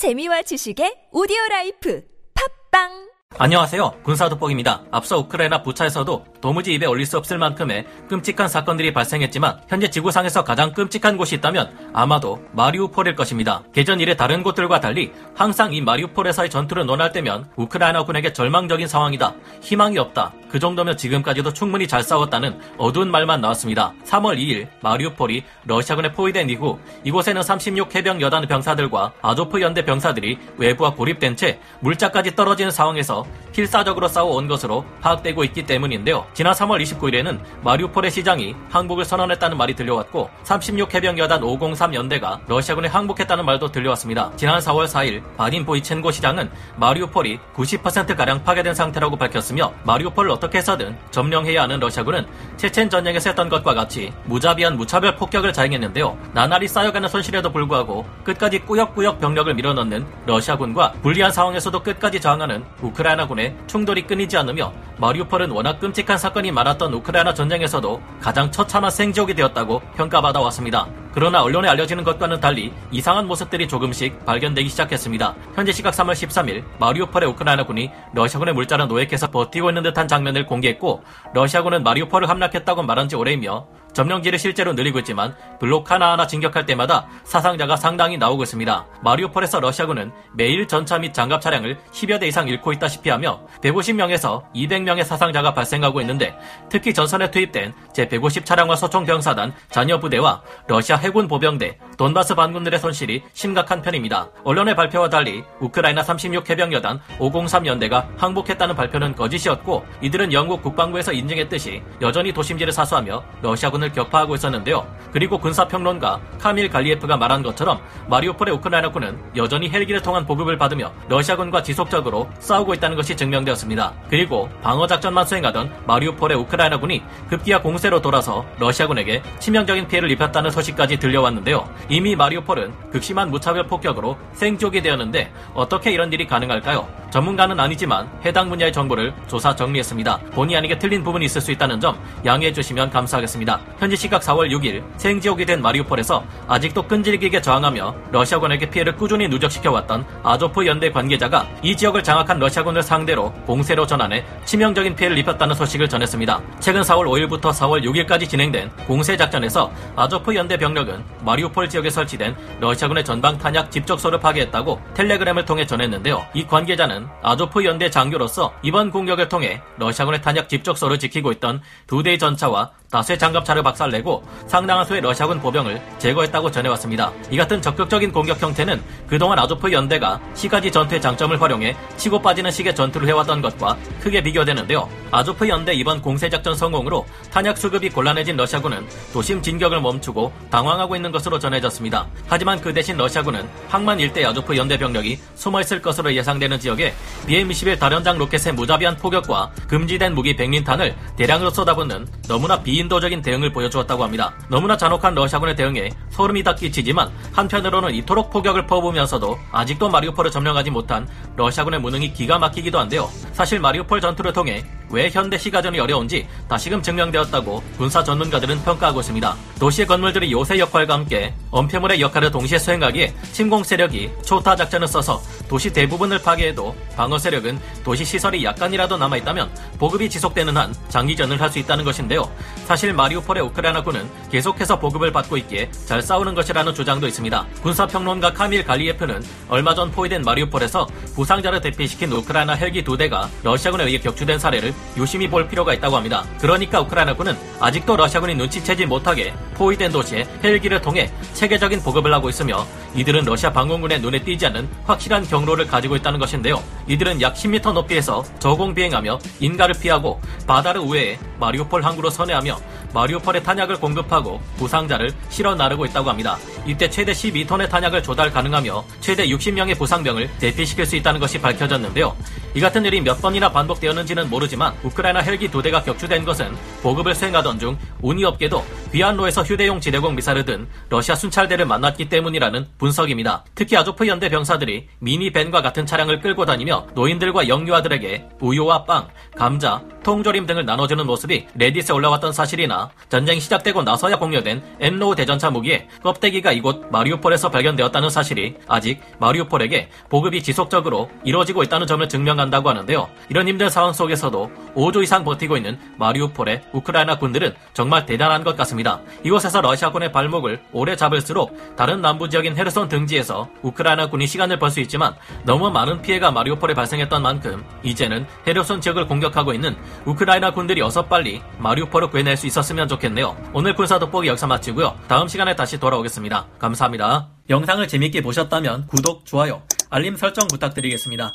재미와 지식의 오디오 라이프. 팟빵 안녕하세요. 군사도복입니다. 앞서 우크라이나 부차에서도 도무지 입에 올릴 수 없을 만큼의 끔찍한 사건들이 발생했지만 현재 지구상에서 가장 끔찍한 곳이 있다면 아마도 마리우폴일 것입니다. 개전 이래 다른 곳들과 달리 항상 이 마리우폴에서의 전투를 논할 때면 우크라이나군에게 절망적인 상황이다. 희망이 없다. 그 정도면 지금까지도 충분히 잘 싸웠다는 어두운 말만 나왔습니다. 3월 2일 마리우폴이 러시아군에 포위된 이후 이곳에는 36 해병 여단 병사들과 아조프 연대 병사들이 외부와 고립된 채 물자까지 떨어지는 상황에서 필사적으로 싸워온 것으로 파악되고 있기 때문인데요. 지난 3월 29일에는 마리우폴의 시장이 항복을 선언했다는 말이 들려왔고 36 해병 여단 503 연대가 러시아군에 항복했다는 말도 들려왔습니다. 지난 4월 4일 바딘 보이첸고 시장은 마리우폴이 90%가량 파괴된 상태라고 밝혔으며 마리우폴을 어떻게 해서든 점령해야 하는 러시아군은 체첸 전쟁에서 했던 것과 같이 무자비한 무차별 폭격을 자행했는데요. 나날이 쌓여가는 손실에도 불구하고 끝까지 꾸역꾸역 병력을 밀어넣는 러시아군과 불리한 상황에서도 끝까지 저항하는 우크라이나 군의 충돌이 끊이지 않으며 마리우폴은 워낙 끔찍한 사건이 많았던 우크라이나 전쟁에서도 가장 처참한 생지옥이 되었다고 평가받아 왔습니다. 그러나 언론에 알려지는 것과는 달리 이상한 모습들이 조금씩 발견되기 시작했습니다. 현재 시각 3월 13일 마리우폴의 우크라이나군이 러시아군의 물자를 노획해서 버티고 있는 듯한 장면을 공개했고 러시아군은 마리우폴을 함락했다고 말한 지 오래이며 점령지를 실제로 늘리고 있지만 블록 하나하나 진격할 때마다 사상자가 상당히 나오고 있습니다. 마리우폴에서 러시아군은 매일 전차 및 장갑 차량을 10여 대 이상 잃고 있다시피 하며 150명에서 200명의 사상자가 발생하고 있는데 특히 전선에 투입된 제150 차량과 소총 병사단 잔여 부대와 러시아 해군 보병대, 돈바스 반군들의 손실이 심각한 편입니다. 언론의 발표와 달리 우크라이나 36 해병여단 503 연대가 항복했다는 발표는 거짓이었고 이들은 영국 국방부에서 인증했듯이 여전히 도심지를 사수하며 러시아군 을 격파하고 있었는데요. 그리고 군사평론가 카밀 갈리에프가 말한 것처럼 마리오폴의 우크라이나군은 여전히 헬기를 통한 보급을 받으며 러시아군과 지속적으로 싸우고 있다는 것이 증명되었습니다. 그리고 방어작전만 수행하던 마리오폴의 우크라이나군이 급기야 공세로 돌아서 러시아군에게 치명적인 피해를 입혔다는 소식까지 들려왔는데요. 이미 마리오폴은 극심한 무차별 폭격으로 생족이 되었는데 어떻게 이런 일이 가능할까요? 전문가는 아니지만 해당 분야의 정보를 조사 정리했습니다. 본의 아니게 틀린 부분이 있을 수 있다는 점 양해해 주시면 감사하겠습니다. 현지 시각 4월 6일 생지옥이 된 마리오폴에서 아직도 끈질기게 저항하며 러시아군에게 피해를 꾸준히 누적시켜왔던 아조프 연대 관계자가 이 지역을 장악한 러시아군을 상대로 공세로 전환해 치명적인 피해를 입혔다는 소식을 전했습니다. 최근 4월 5일부터 4월 6일까지 진행된 공세 작전에서 아조프 연대 병력은 마리오폴 지역에 설치된 러시아군의 전방 탄약 집적소를 파괴했다고 텔레그램을 통해 전했는데요. 이 관계자 는 아조프 연대 장교로서 이번 공격을 통해 러시아군의 탄약 집적소를 지키고 있던 두 대의 전차와 다수의 장갑차를 박살내고 상당한 수의 러시아군 보병을 제거했다고 전해왔습니다. 이 같은 적극적인 공격 형태는 그동안 아조프 연대가 시가지 전투의 장점을 활용해 치고 빠지는 식의 전투를 해왔던 것과 크게 비교되는데요. 아조프 연대 이번 공세작전 성공으로 탄약 수급이 곤란해진 러시아군은 도심 진격을 멈추고 당황하고 있는 것으로 전해졌습니다. 하지만 그 대신 러시아군은 항만 일대 아조프 연대 병력이 숨어있을 것으로 예상되는 지역에 BM-21 다련장 로켓의 무자비한 포격과 금지된 무기 백린탄을 대량으로 쏟아붓는 너무나 비 비인도적인 대응을 보여주었다고 합니다. 너무나 잔혹한 러시아군의 대응에 소름이 다 끼치지만 한편으로는 이토록 포격을 퍼부으면서도 아직도 마리우폴을 점령하지 못한 러시아군의 무능이 기가 막히기도 한데요. 사실 마리우폴 전투를 통해 왜 현대 시가전이 어려운지 다시금 증명되었다고 군사 전문가들은 평가하고 있습니다. 도시의 건물들이 요새 역할과 함께 엄폐물의 역할을 동시에 수행하기에 침공 세력이 초타 작전을 써서 도시 대부분을 파괴해도 방어 세력은 도시 시설이 약간이라도 남아있다면 보급이 지속되는 한 장기전을 할 수 있다는 것인데요. 사실 마리우폴의 우크라이나군은 계속해서 보급을 받고 있기에 잘 싸우는 것이라는 주장도 있습니다. 군사평론가 카밀 갈리예프는 얼마 전 포위된 마리우폴에서 부상자를 대피시킨 우크라이나 헬기 두 대가 러시아군에 의해 격추된 사례를 유심히 볼 필요가 있다고 합니다. 그러니까 우크라이나군은 아직도 러시아군이 눈치채지 못하게 포위된 도시에 헬기를 통해 체계적인 보급을 하고 있으며 이들은 러시아 방공군의 눈에 띄지 않는 확실한 경 로를 가지고 있다는 것인데요. 이들은 약 10m 높이에서 저공 비행하며 인가를 피하고 바다를 우회해 마리오폴 항구로 선회하며 마리오폴에 탄약을 공급하고 부상자를 실어 나르고 있다고 합니다. 이때 최대 12톤의 탄약을 조달 가능하며 최대 60명의 부상병을 대피시킬 수 있다는 것이 밝혀졌는데요. 이 같은 일이 몇 번이나 반복되었는지는 모르지만 우크라이나 헬기 두 대가 격추된 것은 보급을 수행하던 중 운이 없게도 귀한로에서 휴대용 지대공 미사일을 든 러시아 순찰대를 만났기 때문이라는 분석입니다. 특히 아조프 연대 병사들이 미니 밴과 같은 차량을 끌고 다니며 노인들과 영유아들에게 우유와 빵, 감자, 통조림 등을 나눠주는 모습이 레딧에 올라왔던 사실이나 전쟁이 시작되고 나서야 공유된 NLAW 대전차 무기의 껍데기가 이곳 마리우폴에서 발견되었다는 사실이 아직 마리우폴에게 보급이 지속적으로 이루어지고 있다는 점을 증명한다고 하는데요. 이런 힘든 상황 속에서도 5주 이상 버티고 있는 마리우폴의 우크라이나 군들은 정말 대단한 것 같습니다. 이곳에서 러시아군의 발목을 오래 잡을수록 다른 남부 지역인 헤르손 등지에서 우크라이나 군이 시간을 벌 수 있지만 너무 많은 피해가 마리우폴에 발생했던 만큼 이제는 헤르손 지역을 공격하고 있는 우크라이나 군들이 어서 빨리 마리우폴을 구해낼 수 있었으면 좋겠네요. 오늘 군사 돋보기 여기서 마치고요. 다음 시간에 다시 돌아오겠습니다. 감사합니다. 영상을 재밌게 보셨다면 구독, 좋아요, 알림 설정 부탁드리겠습니다.